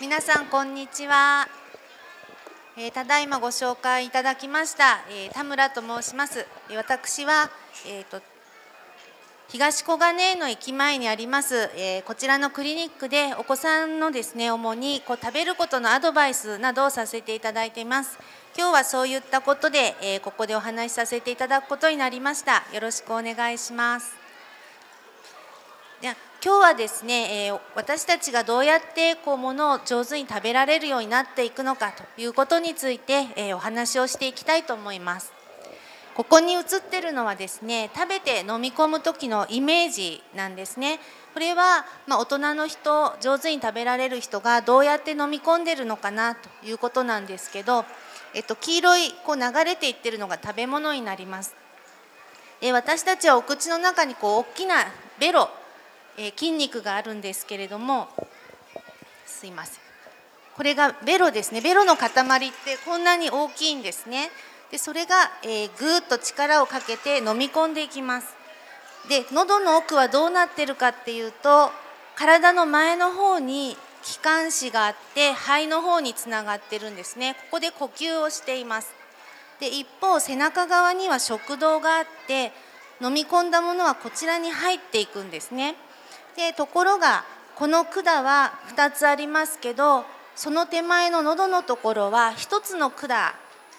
皆さんこんにちは、えー、ただいまご紹介いただきました、えー、田村と申します。私は、えーと、東小金井の駅前にあります、えこちらのクリニックでお子さんのですね主にこう食べることのアドバイスなどをさせていただいています。今日はそういったことで、えここでお話しさせていただくことになりました。よろしくお願いします。今日はですね、えー、私たちがどうやってこうものを上手に食べられるようになっていくのかということについて、えー、お話をしていきたいと思います。ここに映ってるのはですね食べて飲み込む時のイメージなんですね。これは、まあ、大人の人上手に食べられる人がどうやって飲み込んでるのかなということなんですけど、えっと、黄色いこう流れていってるのが食べ物になります。で私たちはお口の中にこう大きなベロえ筋肉があるんですけれどもすいません。これがベロですね。ベロの塊ってこんなに大きいんですね。でそれが、えー、ぐっと力をかけて飲み込んでいきます。で喉の奥はどうなってるかっていうと体の前の方に気管支があって肺の方につながってるんですね。ここで呼吸をしています。で一方背中側には食道があって飲み込んだものはこちらに入っていくんですね。でところがこの管は2つありますけどその手前の喉のところは1つの管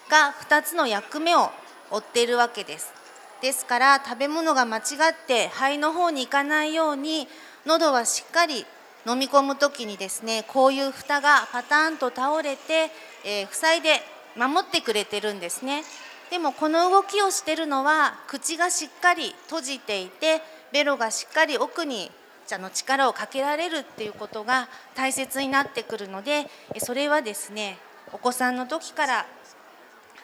が2つの役目を負っているわけです。ですから食べ物が間違って肺の方に行かないように喉はしっかり飲み込む時にですねこういう蓋がパターンと倒れて、えー、塞いで守ってくれてるんですね。でもこの動きをしてるのは口がしっかり閉じていてベロがしっかり奥に者の力をかけられるっていうことが大切になってくるのでそれはですねお子さんの時から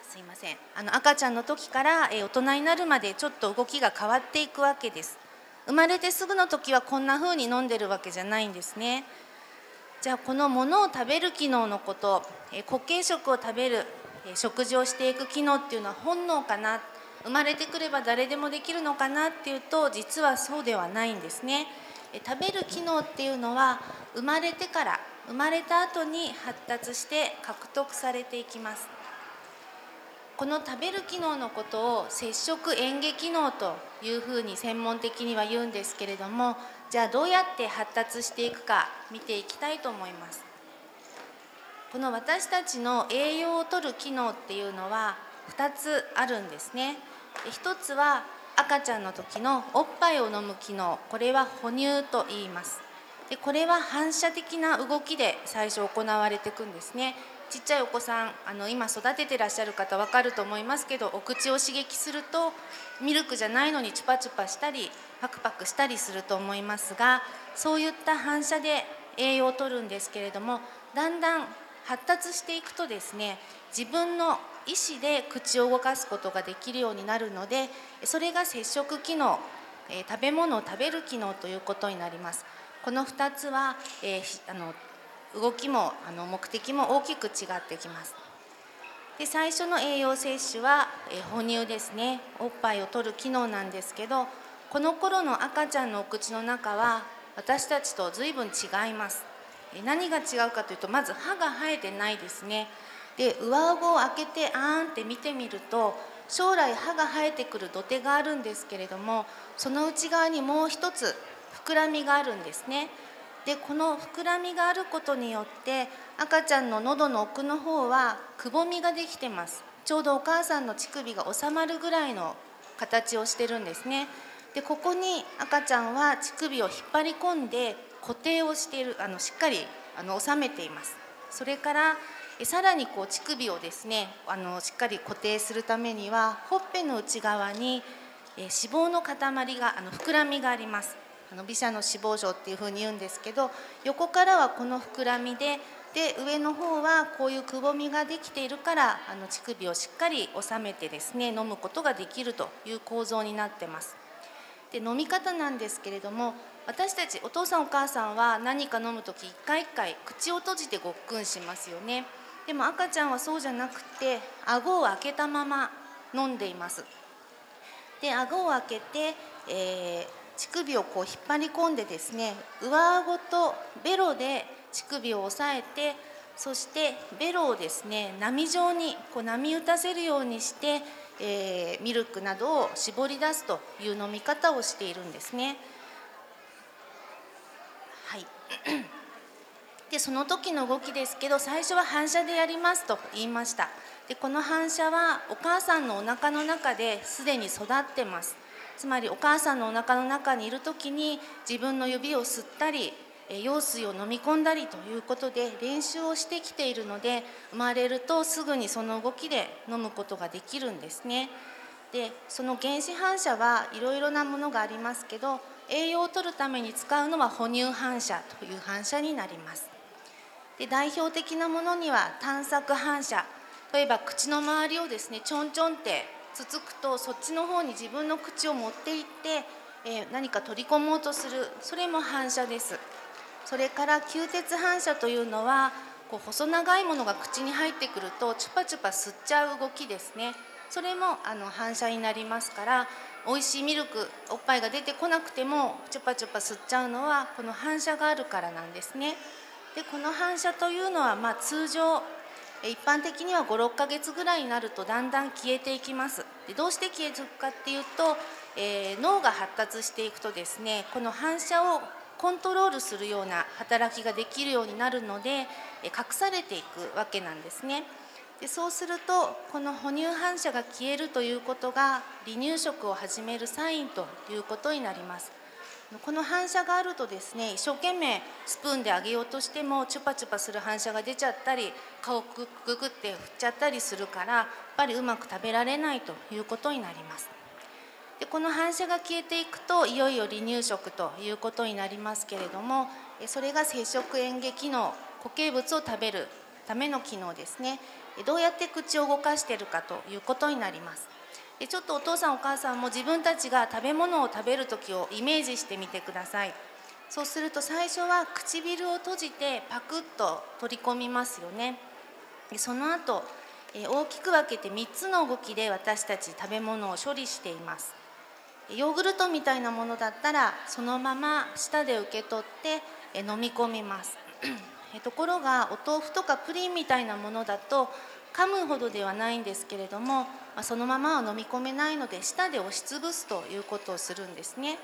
すいませんあの赤ちゃんの時から大人になるまでちょっと動きが変わっていくわけです。生まれてすぐの時はこんな風に飲んでるわけじゃないんですね。じゃあこのものを食べる機能のこと固形食を食べる食事をしていく機能っていうのは本能かな。生まれてくれば誰でもできるのかなっていうと実はそうではないんですね。食べる機能っていうのは生まれてから生まれた後に発達して獲得されていきます。この食べる機能のことを接触嚥下機能というふうに専門的には言うんですけれどもじゃあどうやって発達していくか見ていきたいと思います。この私たちの栄養をとる機能っていうのは2つあるんですね。1つは赤ちゃんの時のおっぱいを飲む機能これは哺乳と言います。でこれは反射的な動きで最初行われていくんですね。ちっちゃいお子さんあの今育ててらっしゃる方分かると思いますけどお口を刺激するとミルクじゃないのにチュパチュパしたりパクパクしたりすると思いますがそういった反射で栄養をとるんですけれどもだんだん発達していくとですね自分の意思で口を動かすことができるようになるのでそれが接触機能、食べ物を食べる機能ということになります。この2つは、えー、あの動きもあの目的も大きく違ってきます。で最初の栄養摂取は、え哺乳ですねおっぱいを取る機能なんですけどこの頃の赤ちゃんのお口の中は私たちと随分違います何が違うかというとまず歯が生えてないですねで上顎を開けてあーんって見てみると将来歯が生えてくる土手があるんですけれどもその内側にもう一つ膨らみがあるんですね。でこの膨らみがあることによって赤ちゃんの喉の奥の方はくぼみができてます。ちょうどお母さんの乳首が収まるぐらいの形をしてるんですね。でここに赤ちゃんは乳首を引っ張り込んで固定をしているあのしっかりあの収めています。それからさらにこう乳首をですねあのしっかり固定するためにはほっぺの内側に脂肪の塊があの膨らみがありますあの微細の脂肪症っていうふうに言うんですけど横からはこの膨らみでで上の方はこういうくぼみができているからあの乳首をしっかり収めてですね飲むことができるという構造になってます。で飲み方なんですけれども私たちお父さんお母さんは何か飲む時一回一回口を閉じてごっくんしますよね。でも赤ちゃんはそうじゃなくて顎を開けたまま飲んでいますで顎を開けて、えー、乳首をこう引っ張り込んでですね上顎とベロで乳首を押さえてそしてベロをですね波状にこう波打たせるようにして、えー、ミルクなどを絞り出すという飲み方をしているんですね。はいでその時の動きですけど最初は反射でやりますと言いましたでこの反射はお母さんのお腹の中ですでに育ってますつまりお母さんのお腹の中にいる時に自分の指を吸ったり羊水を飲み込んだりということで練習をしてきているので生まれるとすぐにその動きで飲むことができるんですね。でその原子反射はいろいろなものがありますけど栄養を取るために使うのは哺乳反射という反射になります。で代表的なものには探索反射例えば口の周りをですねちょんちょんってつつくとそっちの方に自分の口を持っていって、えー、何か取り込もうとするそれも反射です。それから吸鉄反射というのはこう細長いものが口に入ってくるとチュパチュパ吸っちゃう動きですねそれもあの反射になりますから美味しいミルクおっぱいが出てこなくてもチュパチュパ吸っちゃうのはこの反射があるからなんですね。でこの反射というのはま通常一般的には56ヶ月ぐらいになるとだんだん消えていきますでどうして消えていくかっていうと、えー、脳が発達していくとですねこの反射をコントロールするような働きができるようになるので隠されていくわけなんですね。でそうするとこの哺乳反射が消えるということが離乳食を始めるサインということになります。この反射があるとですね一生懸命スプーンであげようとしてもチュパチュパする反射が出ちゃったり顔くぐぐって振っちゃったりするからやっぱりうまく食べられないということになります。でこの反射が消えていくといよいよ離乳食ということになりますけれどもそれが接触嚥下機能固形物を食べるための機能ですねどうやって口を動かしているかということになりますでちょっとお父さんお母さんも自分たちが食べ物を食べる時をイメージしてみてください。そうすると最初は唇を閉じてパクッと取り込みますよね。でその後大きく分けて3つの動きで私たち食べ物を処理しています。ヨーグルトみたいなものだったらそのまま舌で受け取って飲み込みます。ところがお豆腐とかプリンみたいなものだと噛むほどではないんですけれどもまそのままは飲み込めないので舌で押しつぶすということをするんですね。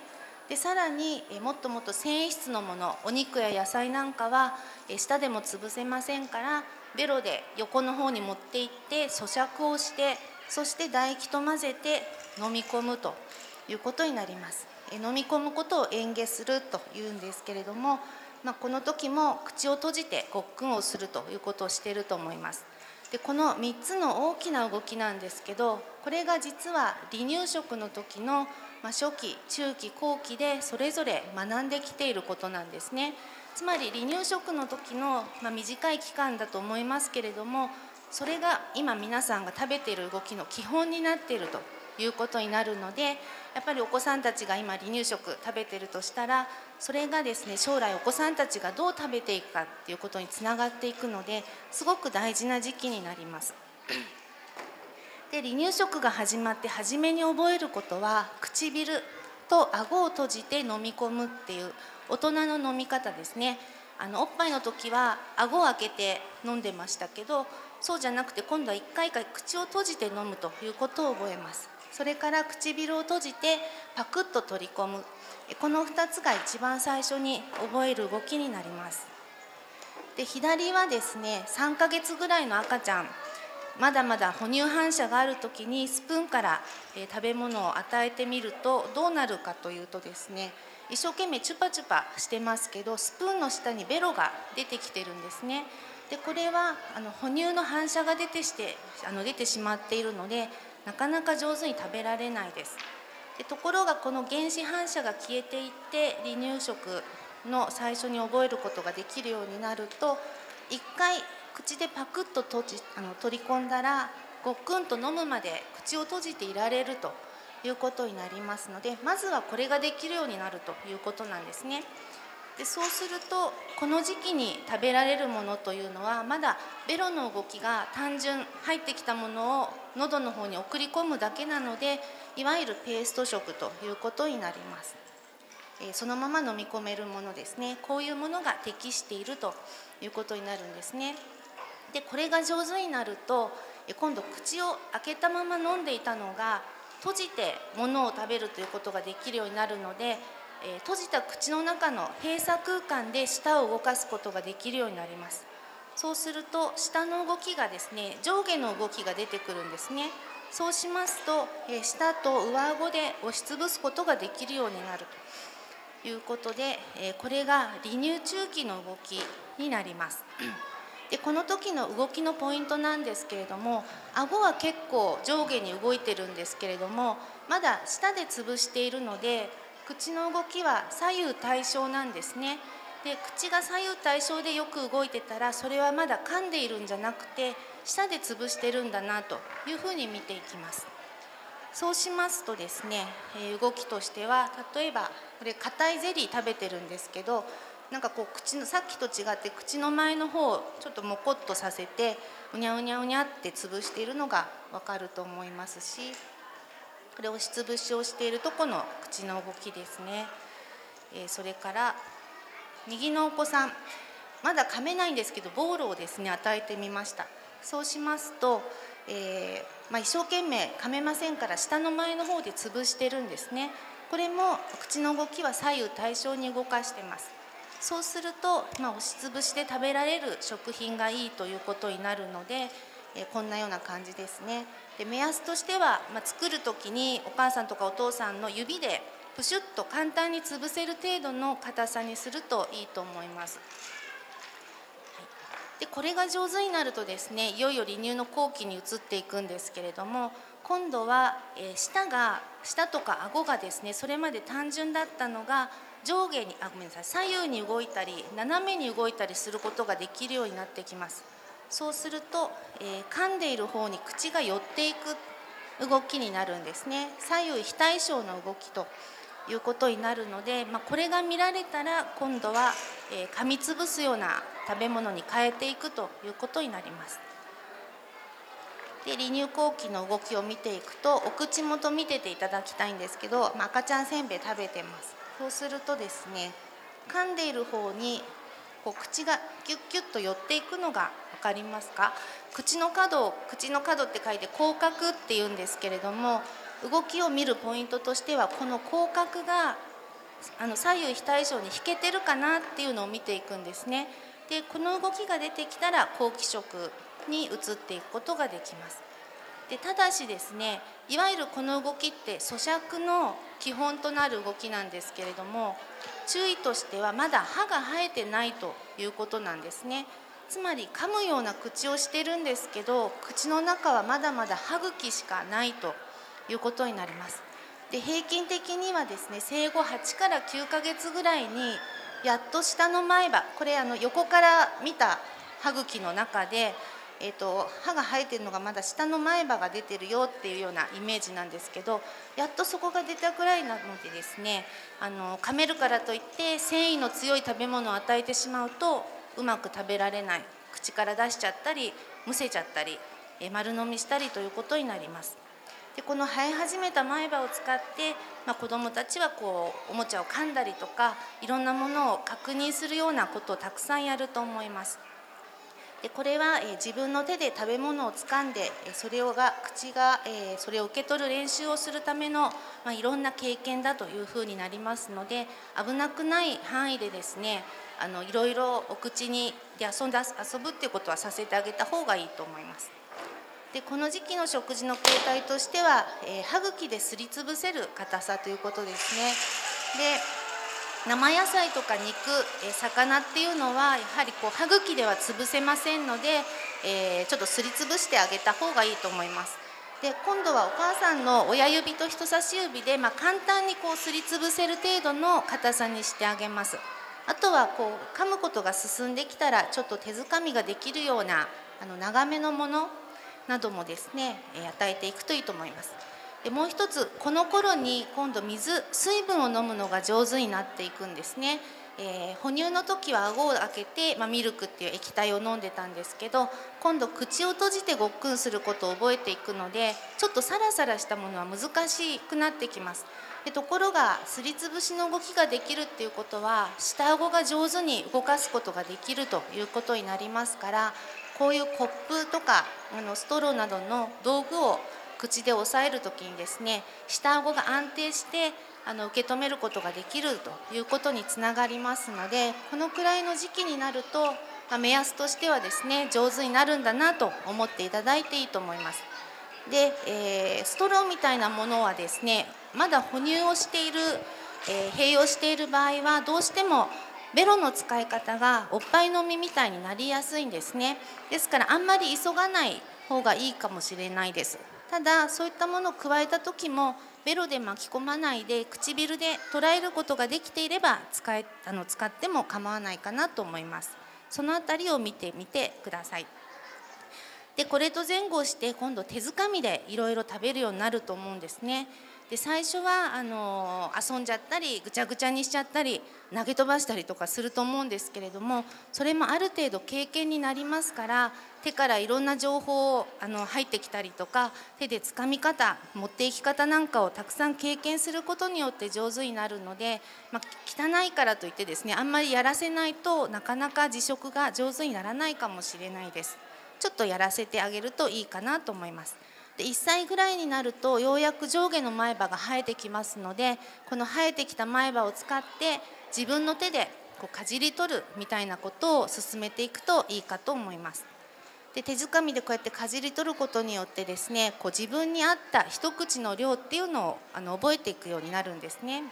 でさらにもっともっと繊維質のものお肉や野菜なんかは舌でも潰せませんからベロで横の方に持っていって咀嚼をしてそして唾液と混ぜて飲み込むということになります。飲み込むことを嚥下するというんですけれども、まあ、この時も口を閉じてごっくんをするということをしていると思います。でこの3つの大きな動きなんですけどこれが実は離乳食の時の、初期中期後期でそれぞれ学んできていることなんですね。つまり離乳食の時の、ま、短い期間だと思いますけれどもそれが今皆さんが食べている動きの基本になっているということになるのでやっぱりお子さんたちが今離乳食食べてるとしたらそれがですね将来お子さんたちがどう食べていくかっていうことにつながっていくのですごく大事な時期になります。で離乳食が始まって初めに覚えることは唇と顎を閉じて飲み込むっていう大人の飲み方ですね。あのおっぱいの時は顎を開けて飲んでましたけどそうじゃなくて今度は1回か口を閉じて飲むということを覚えますそれから唇を閉じてパクッと取り込む。この2つが一番最初に覚える動きになります。で左はですね3ヶ月ぐらいの赤ちゃん。まだまだ哺乳反射がある時にスプーンから食べ物を与えてみるとどうなるかというとですね一生懸命チュパチュパしてますけどスプーンの下にベロが出てきてるんですね。でこれはあの哺乳の反射が出てしてあの出てしまっているのでなかなか上手に食べられないですでところがこの原子反射が消えていって離乳食の最初に覚えることができるようになると一回口でパクッと閉じあの取り込んだらごっくんと飲むまで口を閉じていられるということになりますのでまずはこれができるようになるということなんですね。でそうするとこの時期に食べられるものというのはまだベロの動きが単純入ってきたものを喉の方に送り込むだけなのでいわゆるペースト食ということになりますそのまま飲み込めるものですねこういうものが適しているということになるんですね。でこれが上手になると今度口を開けたまま飲んでいたのが閉じて物を食べるということができるようになるのでえ閉じた口の中の閉鎖空間で舌を動かすことができるようになります。そうすると下の動きがですね上下の動きが出てくるんですね。そうしますとえ下と上顎で押しつぶすことができるようになると。いうことでえこれが離乳中期の動きになります。でこの時の動きのポイントなんですけれども顎は結構上下に動いてるんですけれどもまだ舌で潰しているので口の動きは左右対称なんですね。で口が左右対称でよく動いてたらそれはまだ噛んでいるんじゃなくて舌で潰してるんだなというふうに見ていきます。そうしますとですね、え動きとしては例えばこれ硬いゼリー食べてるんですけどなんかこう口のさっきと違って口の前の方をちょっともこっとさせてうにゃうにゃうにゃって潰しているのがわかると思いますしこれ押しつぶしをしているとこの口の動きですね、えそれから右のお子さん。まだ噛めないんですけどボールをですね与えてみました。そうしますと、えー、まあ、一生懸命噛めませんから下の前の方で潰してるんですね。これも口の動きは左右対称に動かしてます。そうすると、まあ、押しつぶしで食べられる食品がいいということになるので、えー、こんなような感じですね。で目安としては、まあ、作る時にお母さんとかお父さんの指でプシュッと簡単に潰せる程度の硬さにするといいと思います。でこれが上手になるとですねいよいよ離乳の後期に移っていくんですけれども今度は、え、舌が舌とか顎がですねそれまで単純だったのが上下にあごめんなさい左右に動いたり斜めに動いたりすることができるようになってきますそうすると、えー、噛んでいる方に口が寄っていく動きになるんですね左右非対称の動きということになるので、まあ、これが見られたら今度は、えー、噛みつぶすような食べ物に変えていくということになります。で離乳後期の動きを見ていくとお口元見てていただきたいんですけど、まあ、赤ちゃんせんべい食べてますそうするとですね噛んでいる方にこう口がギュッギュッと寄っていくのが分かりますか？口の角口の角って書いて口角っていうんですけれども動きを見るポイントとしてはこの口角があの左右非対称に引けてるかなっていうのを見ていくんですね。でこの動きが出てきたら好気色に移っていくことができます。でただしですねいわゆるこの動きって咀嚼の基本となる動きなんですけれども注意としてはまだ歯が生えてないということなんですね。つまり噛むような口をしてるんですけど口の中はまだまだ歯茎しかないということになります。で平均的にはですね生後8から9ヶ月ぐらいにやっと下の前歯これあの横から見た歯茎の中で、えーと、歯が生えてるのがまだ下の前歯が出てるよっていうようなイメージなんですけどやっとそこが出たぐらいなのでですねあの噛めるからといって繊維の強い食べ物を与えてしまうとうまく食べられない口から出しちゃったりむせちゃったりえ丸飲みしたりということになります。でこの生え始めた前歯を使って、まあ、子どもたちはこうおもちゃを噛んだりとかいろんなものを確認するようなことをたくさんやると思います。これは、自分の手で食べ物を掴んでそれをが口が、それを受け取る練習をするための、まあ、いろんな経験だというふうになりますので危なくない範囲でですねあのいろいろお口にで遊んで遊ぶっていうことはさせてあげた方がいいと思います。でこの時期の食事の形態としては、えー、歯茎ですりつぶせる硬さということですね。で生野菜とか肉、え、魚っていうのはやはりこう歯茎では潰せませんので、えー、ちょっとすりつぶしてあげた方がいいと思います。で今度はお母さんの親指と人差し指で、まあ、簡単にこうすりつぶせる程度の硬さにしてあげます。あとはこう噛むことが進んできたらちょっと手づかみができるようなあの長めのものなどもですね与えていくといいと思います。でもう一つこの頃に今度水水分を飲むのが上手になっていくんですね。えー、哺乳の時は顎を開けて、まあ、ミルクっていう液体を飲んでたんですけど今度口を閉じてごっくんすることを覚えていくのでちょっとサラサラしたものは難しくなってきます。でところがすりつぶしの動きができるっていうことは下顎が上手に動かすことができるということになりますからこういうコップとかあのストローなどの道具を口で押さえる時にですね下顎が安定してあの受け止めることができるということにつながりますのでこのくらいの時期になると、まあ、目安としてはですね上手になるんだなと思っていただいていいと思います。で、えー、ストローみたいなものはですねまだ哺乳をしている、えー、併用している場合はどうしてもベロの使い方がおっぱい飲みみたいになりやすいんですねですからあんまり急がない方がいいかもしれないですただそういったものを加えた時もベロで巻き込まないで唇で捉えることができていれば使えあの使っても構わないかなと思います。その辺りを見てみてください。でこれと前後して今度手づかみでいろいろ食べるようになると思うんですね。で最初はあの遊んじゃったりぐちゃぐちゃにしちゃったり投げ飛ばしたりとかすると思うんですけれどもそれもある程度経験になりますから手からいろんな情報をあの入ってきたりとか手でつかみ方持っていき方なんかをたくさん経験することによって上手になるので、まあ、汚いからといってですねあんまりやらせないとなかなか辞職が上手にならないかもしれないです。ちょっとやらせてあげるといいかなと思います。で1歳ぐらいになるとようやく上下の前歯が生えてきますのでこの生えてきた前歯を使って自分の手でこうかじり取るみたいなことを進めていくといいかと思います。で手づかみでこうやってかじり取ることによってですねこう自分に合った一口の量っていうのをあの覚えていくようになるんですね。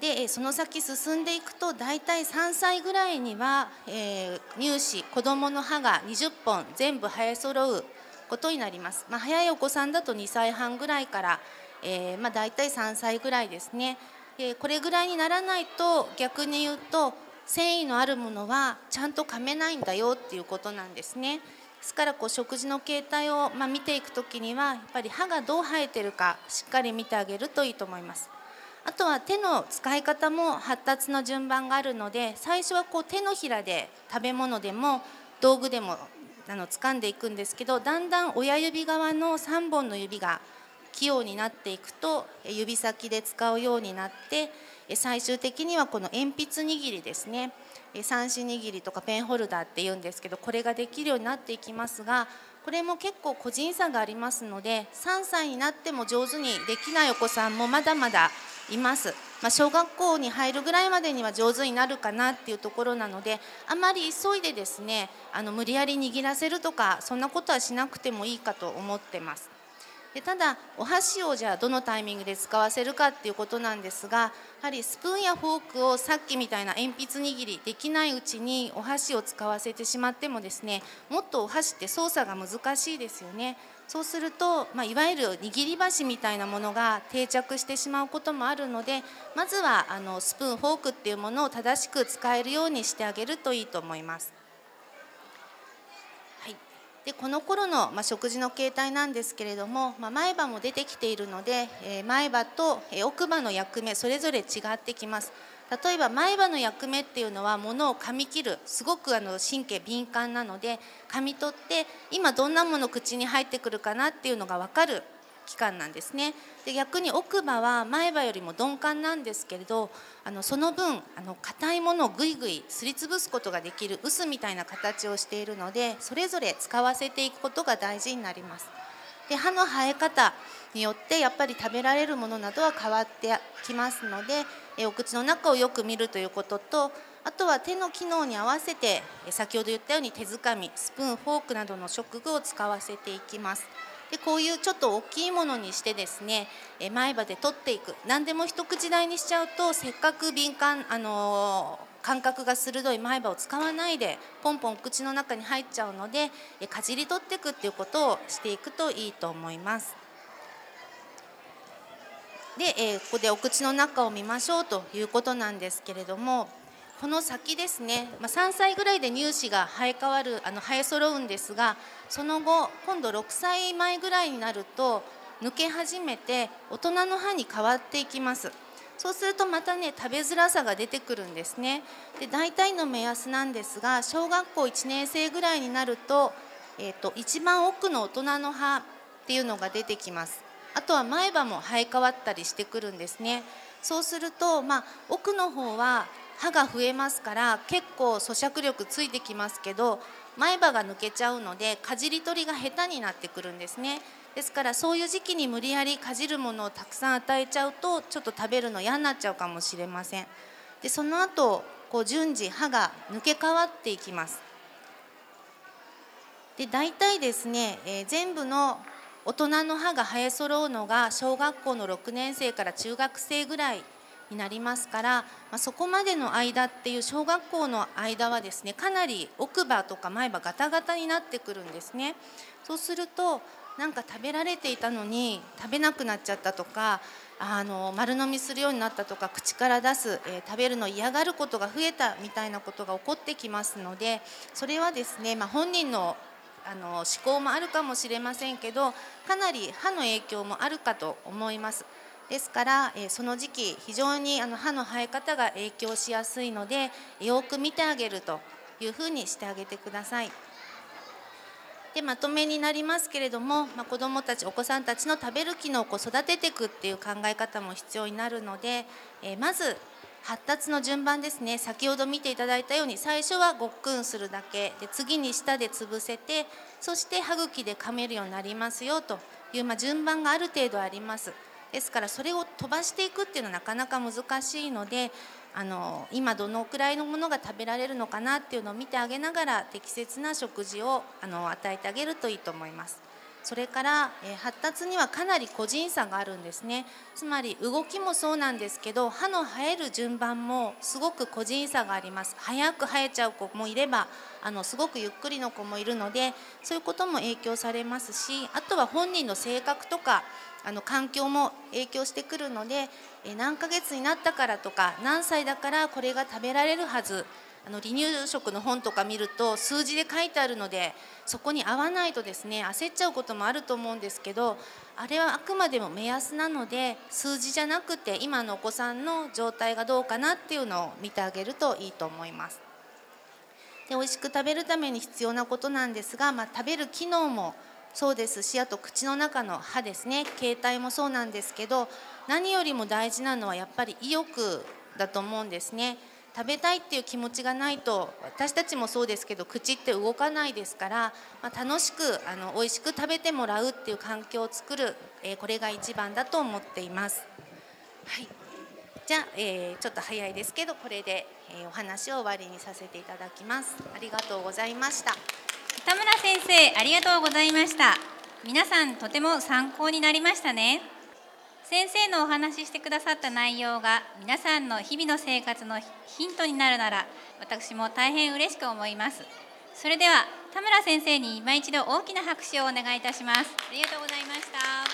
でその先進んでいくと大体3歳ぐらいには、えー、乳歯子どもの歯が20本全部生え揃うことになります、まあ、早いお子さんだと2歳半ぐらいから、えー、まあ、大体3歳ぐらいですね。でこれぐらいにならないと逆に言うと繊維のあるものはちゃんと噛めないんだよっていうことなんですね。ですからこう食事の形態を、ま、見ていく時にはやっぱり歯がどう生えてるかしっかり見てあげるといいと思います。あとは手の使い方も発達の順番があるので最初はこう手のひらで食べ物でも道具でもあの掴んでいくんですけどだんだん親指側の3本の指が器用になっていくと指先で使うようになって最終的にはこの鉛筆握りですね三子握りとかペンホルダーっていうんですけどこれができるようになっていきますがこれも結構個人差がありますので3歳になっても上手にできないお子さんもまだまだいます。まあ、小学校に入るぐらいまでには上手になるかなっていうところなのであまり急いでですねあの無理やり握らせるとかそんなことはしなくてもいいかと思ってます。でただお箸をじゃあどのタイミングで使わせるかっていうことなんですがやはりスプーンやフォークをさっきみたいな鉛筆握りできないうちにお箸を使わせてしまってもですねもっとお箸って操作が難しいですよね。そうすると、まあ、いわゆる握り箸みたいなものが定着してしまうこともあるのでまずはあのスプーンフォークっていうものを正しく使えるようにしてあげるといいと思います。はい、でこの頃の、まあ、食事の形態なんですけれども、まあ、前歯も出てきているので、えー、前歯と、え奥歯の役目それぞれ違ってきます。例えば前歯の役目っていうのはものを噛み切るすごくあの神経敏感なので噛み取って今どんなもの口に入ってくるかなっていうのが分かる器官なんですねで逆に奥歯は前歯よりも鈍感なんですけれどあのその分あの硬いものをぐいぐいすりつぶすことができる臼みたいな形をしているのでそれぞれ使わせていくことが大事になります。で歯の生え方によってやっぱり食べられるものなどは変わってきますのでえお口の中をよく見るということとあとは手の機能に合わせて先ほど言ったように手づかみスプーンフォークなどの食具を使わせていきます。でこういうちょっと大きいものにしてですね前歯で取っていく何でも一口大にしちゃうとせっかく敏感、あのー、感覚が鋭い前歯を使わないでポンポン口の中に入っちゃうのでかじり取っていくっていうことをしていくといいと思います。で、え、ここでお口の中を見ましょうということなんですけれどもこの先ですね、まあ、3歳ぐらいで乳歯が生え変わるあの生え揃うんですがその後今度6歳前ぐらいになると抜け始めて大人の歯に変わっていきます。そうするとまたね食べづらさが出てくるんですね。で大体の目安なんですが小学校1年生ぐらいになると,、えーと、一番奥の大人の歯っていうのが出てきます。あとは前歯も生え変わったりしてくるんですね。そうすると、まあ、奥の方は歯が増えますから結構咀嚼力ついてきますけど前歯が抜けちゃうのでかじり取りが下手になってくるんですね。ですからそういう時期に無理やりかじるものをたくさん与えちゃうとちょっと食べるの嫌になっちゃうかもしれませんでその後こう順次歯が抜け変わっていきますで大体ですね、えー、全部の大人の歯が生え揃うのが小学校の6年生から中学生ぐらいになりますから、まあ、そこまでの間っていう小学校の間はですねかなり奥歯とか前歯ガタガタになってくるんですね。そうするとなんか食べられていたのに食べなくなっちゃったとかあの丸飲みするようになったとか口から出す、えー、食べるの嫌がることが増えたみたいなことが起こってきますのでそれはですね、まあ、本人のあの思考もあるかもしれませんけどかなり歯の影響もあるかと思います。ですから、えその時期非常にあの歯の生え方が影響しやすいのでよく見てあげるというふうにしてあげてください。でまとめになりますけれども、まあ、子どもたちお子さんたちの食べる機能をこう育てていくっていう考え方も必要になるので、えー、まず発達の順番ですね先ほど見ていただいたように最初はごっくんするだけで次に舌で潰せてそして歯茎で噛めるようになりますよという、まあ、順番がある程度あります。ですからそれを飛ばしていくっていうのはなかなか難しいのであの今どのくらいのものが食べられるのかなっていうのを見てあげながら適切な食事をあの与えてあげるといいと思います。それから、え発達にはかなり個人差があるんですね。つまり動きもそうなんですけど歯の生える順番もすごく個人差があります。早く生えちゃう子もいればあのすごくゆっくりの子もいるのでそういうことも影響されますしあとは本人の性格とかあの環境も影響してくるので何ヶ月になったからとか何歳だからこれが食べられるはず。あの離乳食の本とか見ると数字で書いてあるのでそこに合わないとですね焦っちゃうこともあると思うんですけどあれはあくまでも目安なので数字じゃなくて今のお子さんの状態がどうかなっていうのを見てあげるといいと思います。で美味しく食べるために必要なことなんですが、まあ、食べる機能もそうですしあと口の中の歯ですね形態もそうなんですけど何よりも大事なのはやっぱり意欲だと思うんですね。食べたいっていう気持ちがないと私たちもそうですけど口って動かないですから、まあ、楽しくあの美味しく食べてもらうっていう環境を作る、えー、これが一番だと思っています。はいじゃあ、えー、ちょっと早いですけどこれで、えー、お話を終わりにさせていただきます。ありがとうございました。田村先生ありがとうございました皆さんとても参考になりましたね先生のお話ししてくださった内容が皆さんの日々の生活のヒントになるなら私も大変嬉しく思います。それでは田村先生に今一度大きな拍手をお願いいたします。ありがとうございました。